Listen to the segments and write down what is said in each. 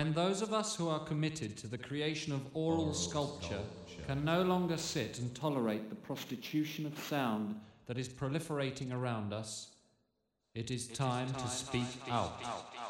When those of us who are committed to the creation of aural, aural sculpture, sculpture can no longer sit and tolerate the prostitution of sound that is proliferating around us, it is, it time, is time, to speak, out. out.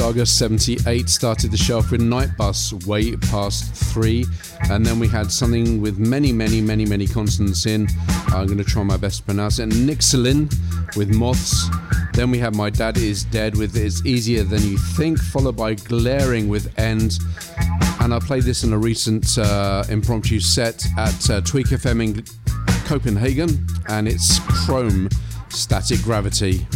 Saga 78. Started the show off with Night Bus, way past three. And then we had something with many, many, many, many consonants in. I'm going to try my best to pronounce it. Nixilin with Moths. Then we had My Dad Is Dead with It's Easier Than You Think, followed by Glaring with End. And I played this in a recent uh, impromptu set at uh, Tweak FM in Copenhagen. And it's Chrome Static Gravity.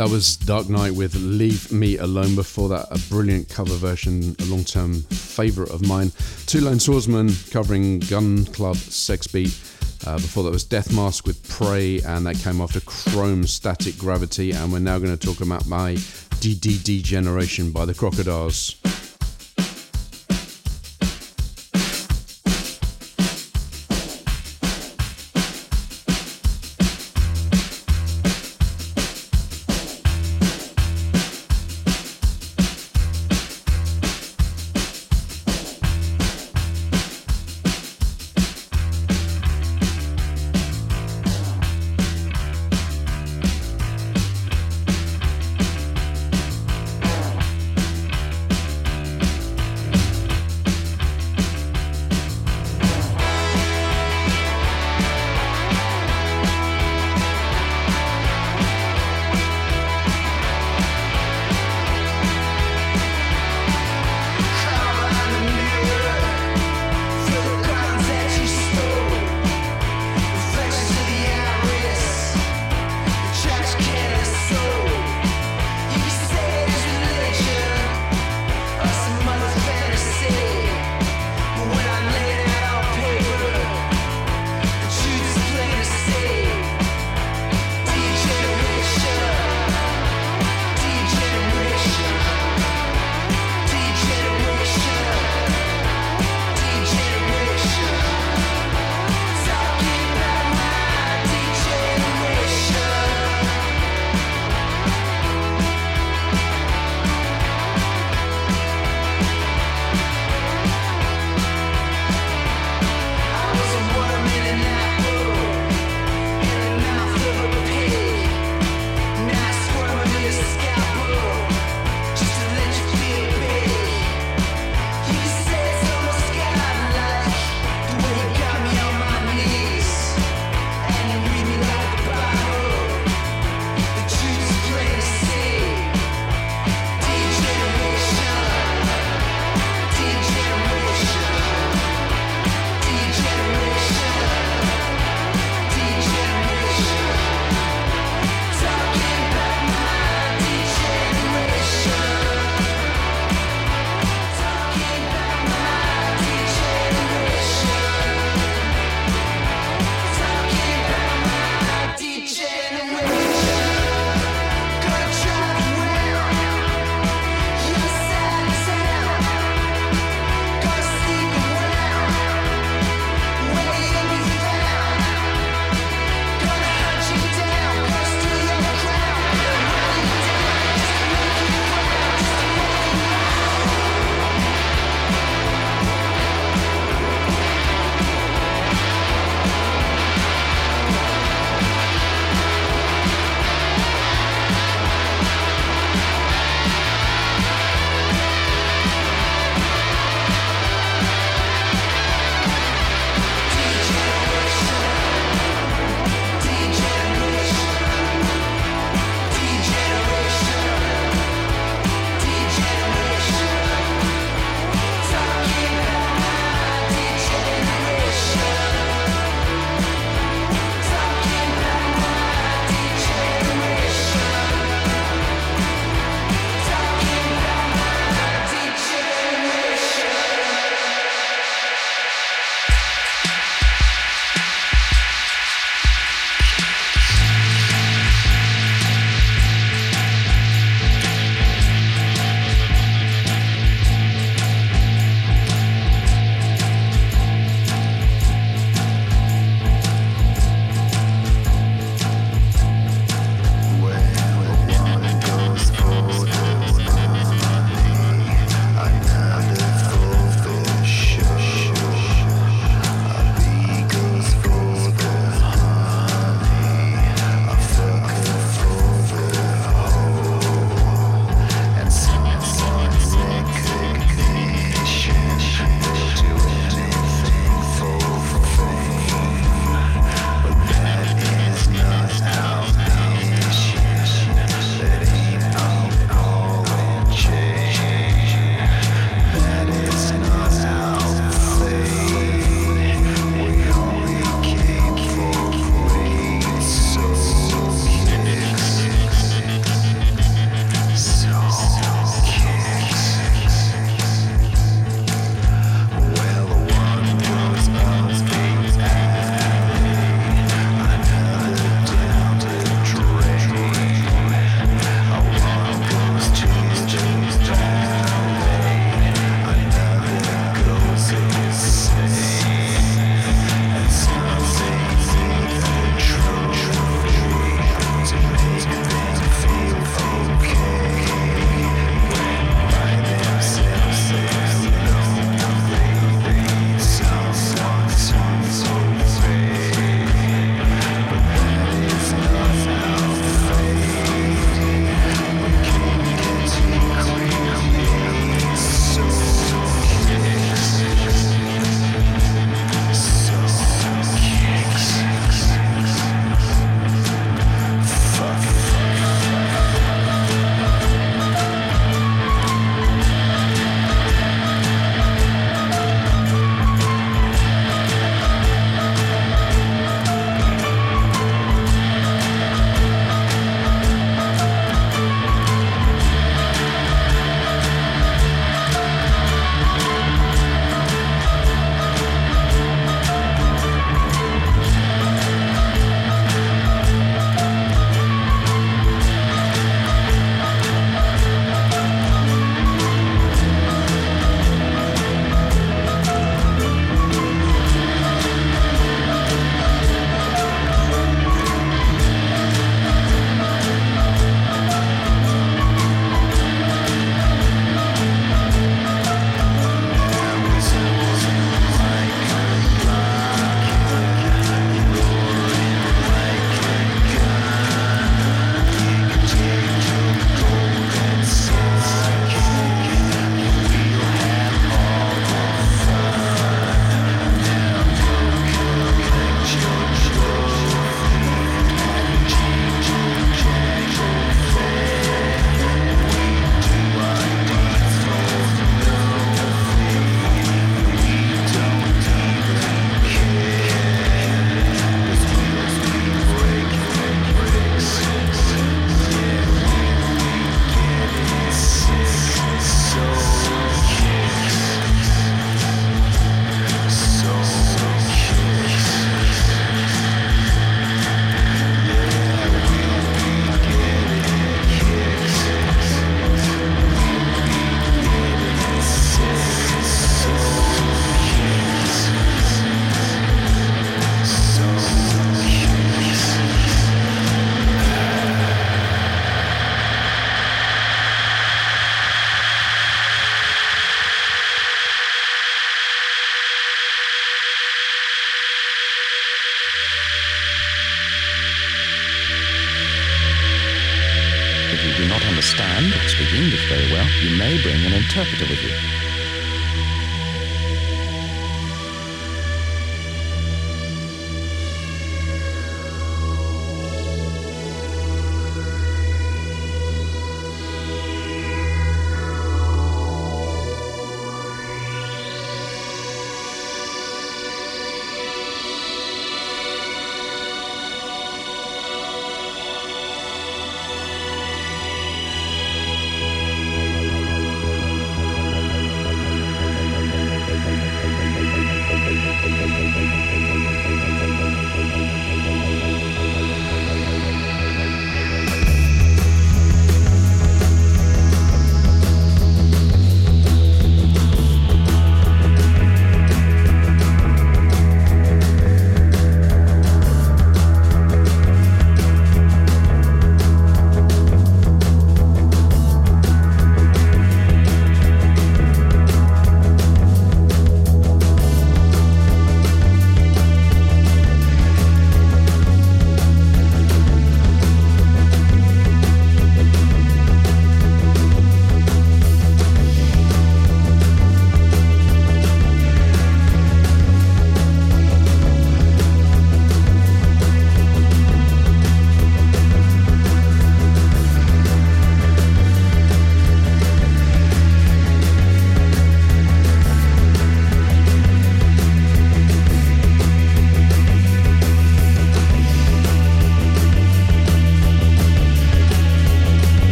That was Dark Knight with Leave Me Alone. Before that, a brilliant cover version, a long term favourite of mine. Two Lone Swordsmen covering Gun Club Sex Beat. Uh, before that was Death Mask with Prey, and that came after Chrome Static Gravity. And we're now going to talk about my DDD generation by the Crocodiles.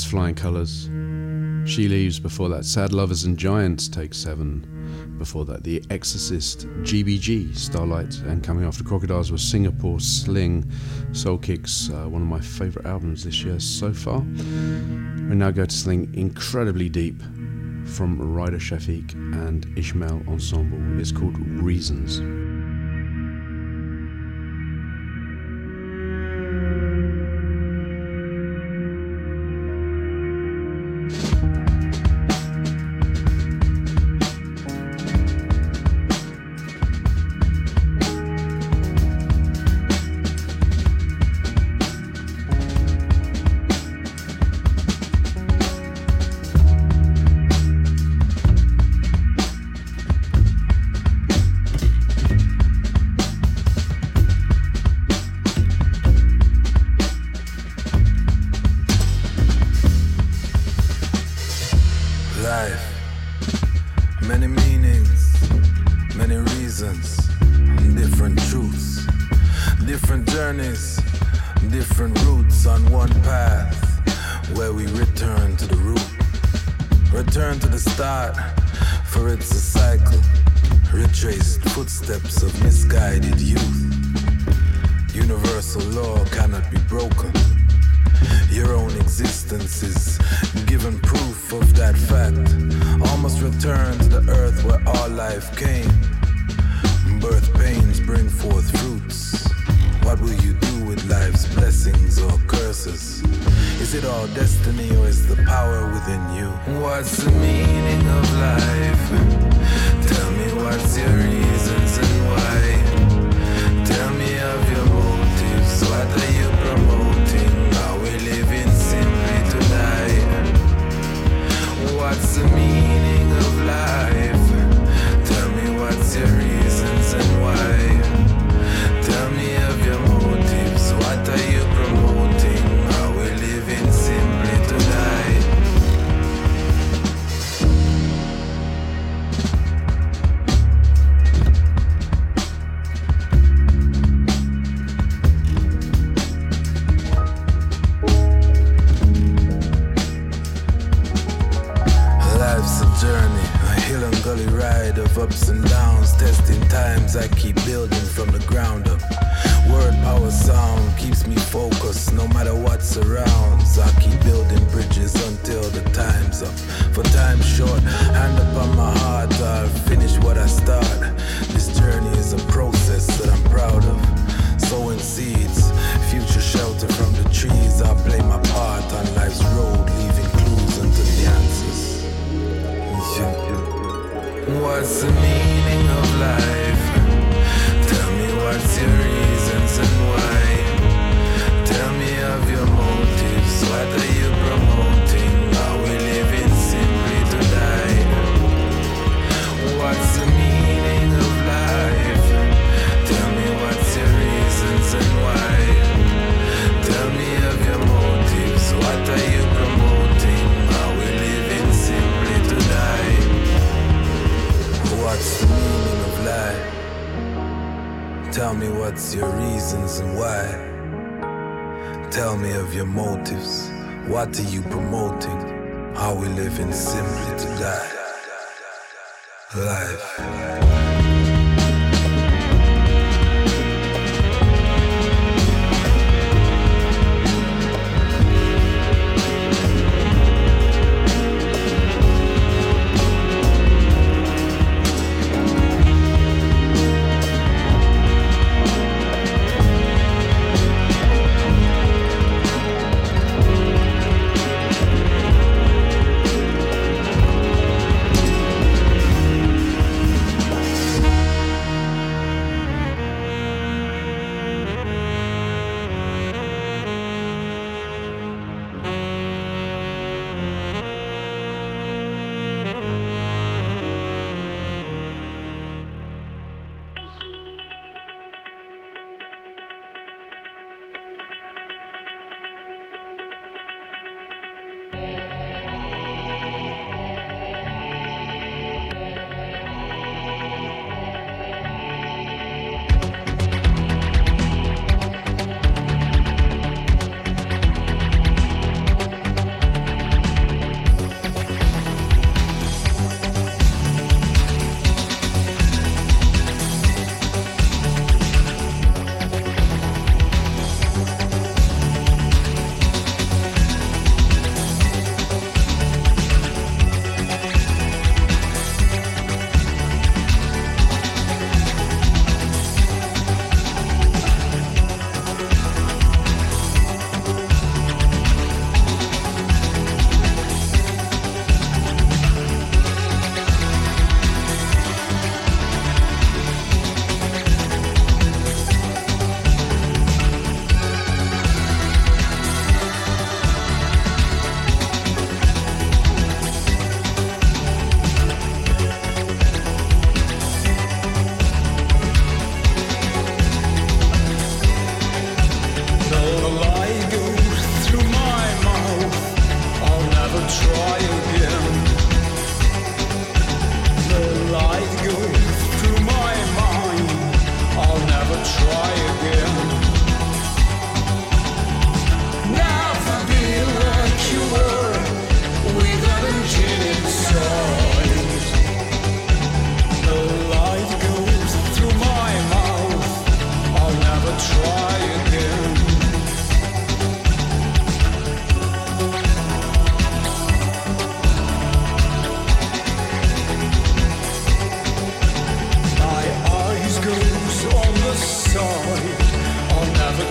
Flying Colours. She Leaves before that. Sad Lovers and Giants take seven. Before that, The Exorcist, GBG, Starlight, and coming after Crocodiles was Singapore Sling, Soul Kicks, uh, one of my favourite albums this year so far. We now go to something incredibly deep from Rider Shafique and Ishmael Ensemble. It's called Reasons.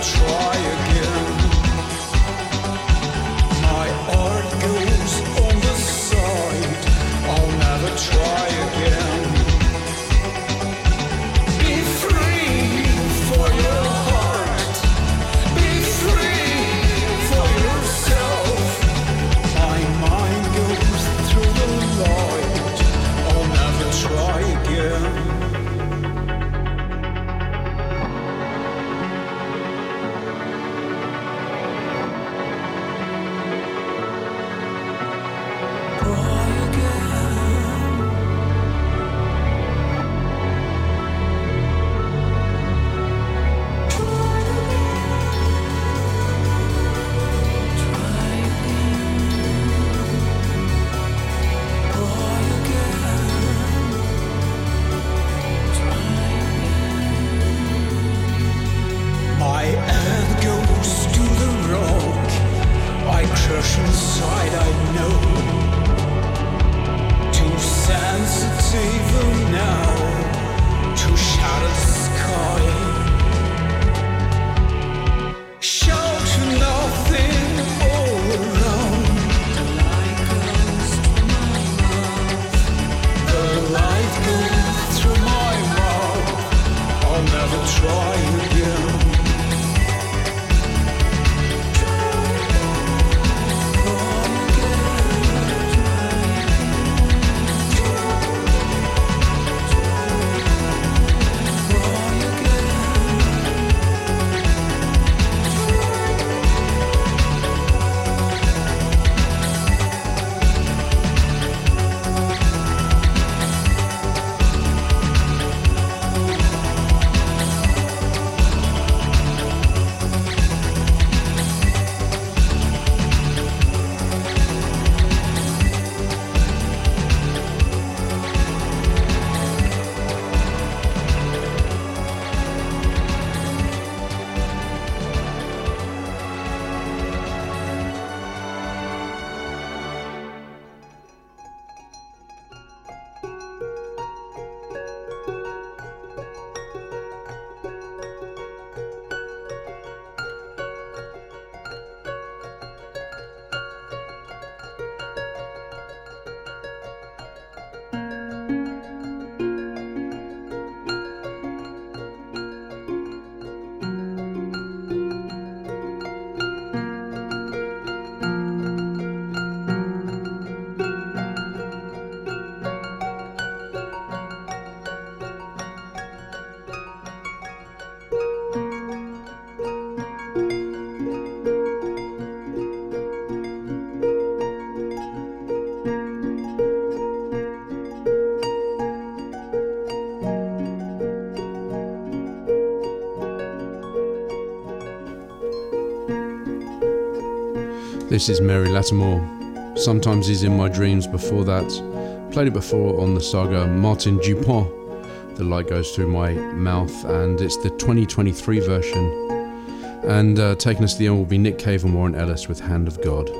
My This is Mary Lattimore. Sometimes he's in my dreams before that. Played it before on the saga Martin Dupont. The light goes through my mouth, and it's the 2023 version. And uh, taking us to the end will be Nick Cave and Warren Ellis with Hand of God.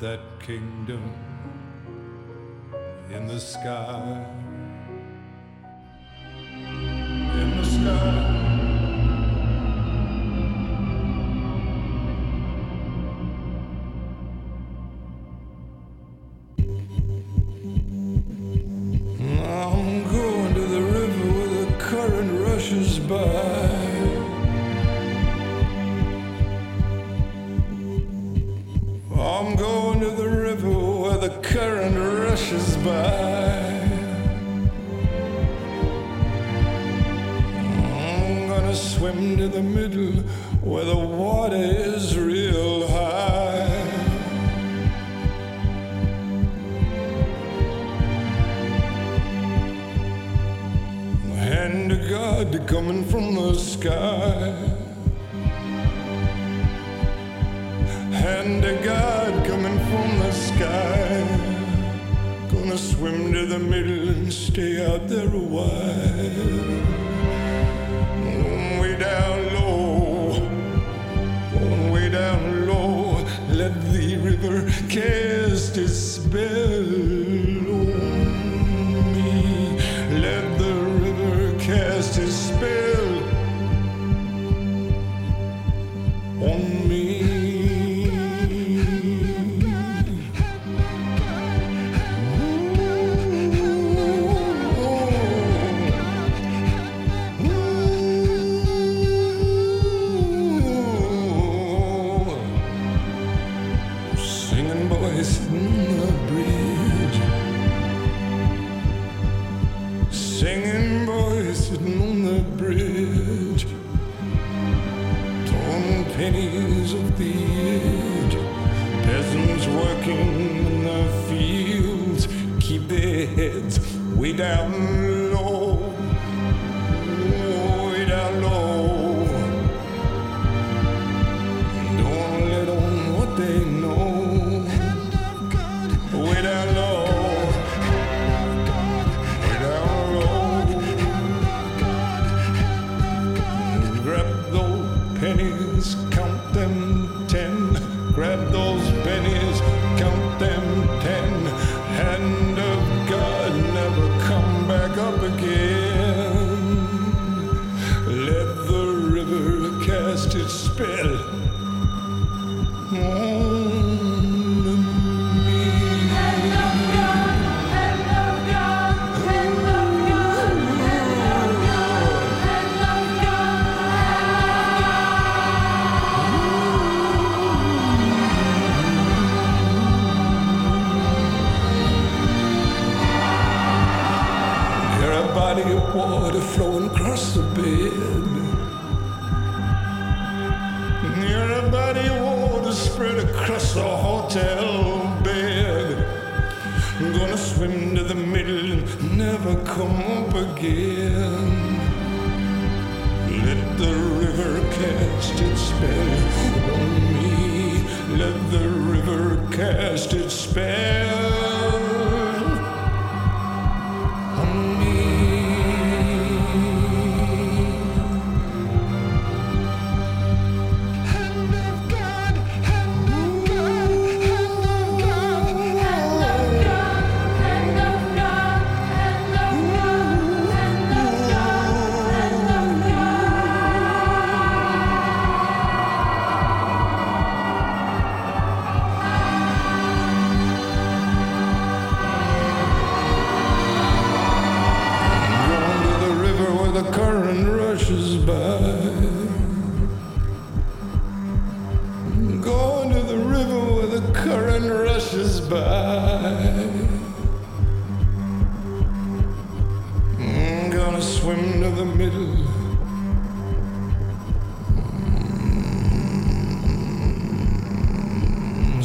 that kingdom in the sky. In the sky.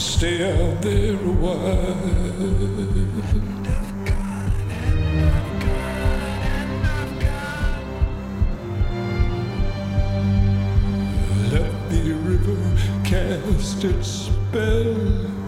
stay out there a while. Let the river cast its spell.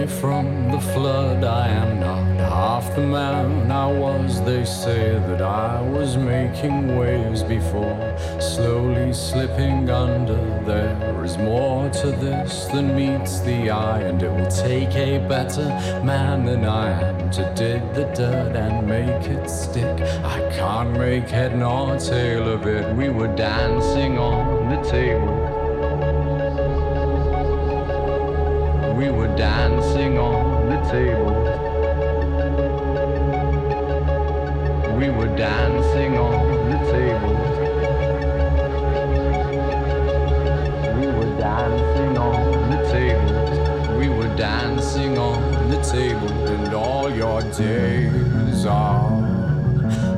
Me from the flood. I am not half the man I was. They say that I was making waves before, slowly slipping under. There is more to this than meets the eye, and it will take a better man than I am to dig the dirt and make it stick. I can't make head nor tail of it. We were dancing on the table. We were dancing on the table. We were dancing on the table. We were dancing on the table. We were dancing on the table, and all your days are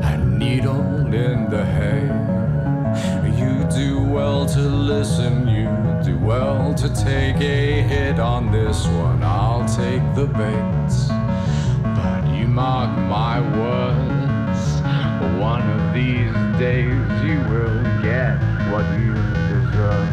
a needle in the hay. You do well to listen, you well to take a hit on this one. I'll take the bait, but you mark my words. One of these days you will get what you deserve.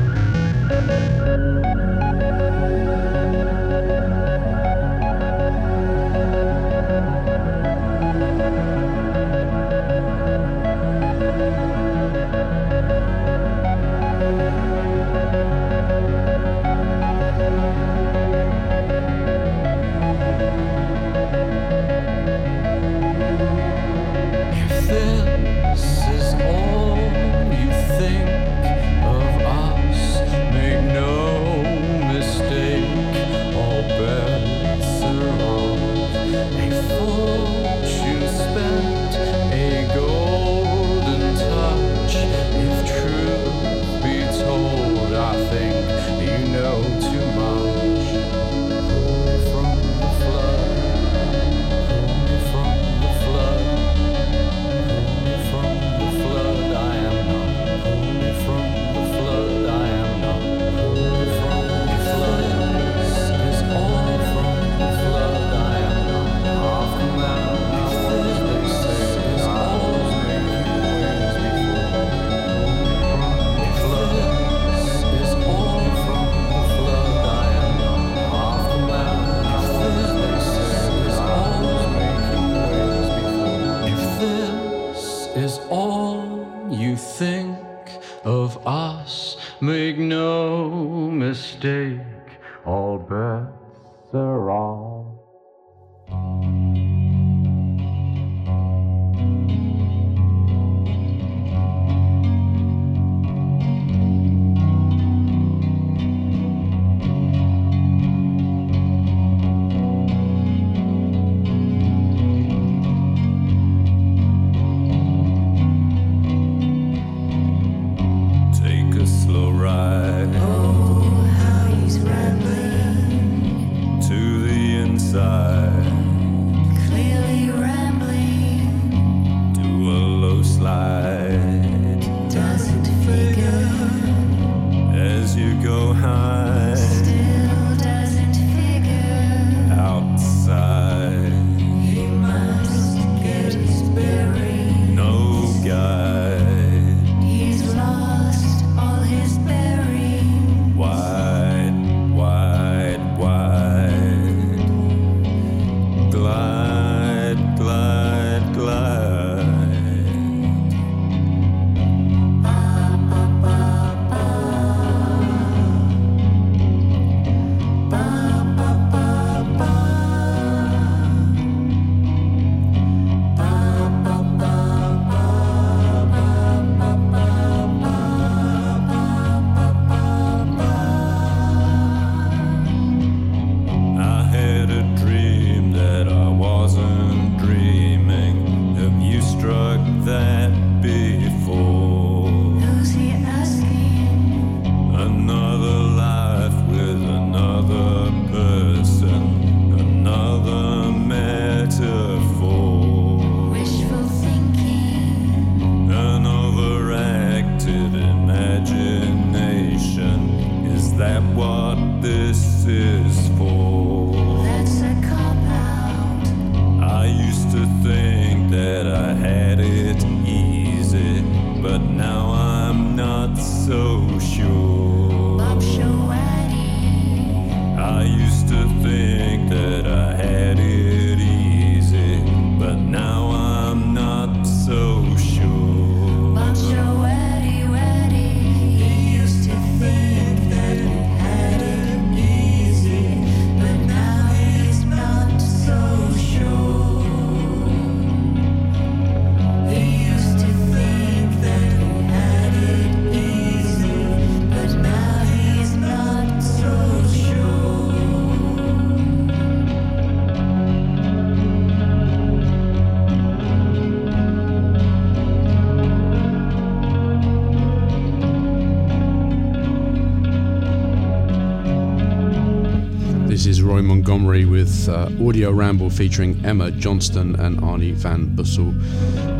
with uh, Audio Ramble featuring Emma Johnston and Arnie Van Bussel.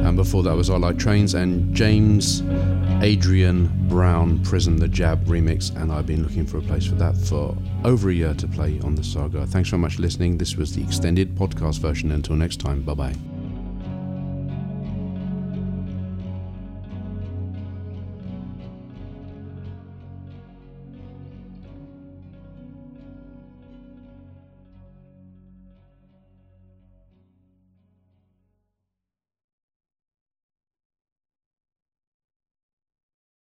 And before that was I Like Trains and James Adrian Brown Prison the Jab remix. And I've been looking for a place for that for over a year to play on the saga. Thanks so much for listening. This was the extended podcast version. Until next time, bye bye.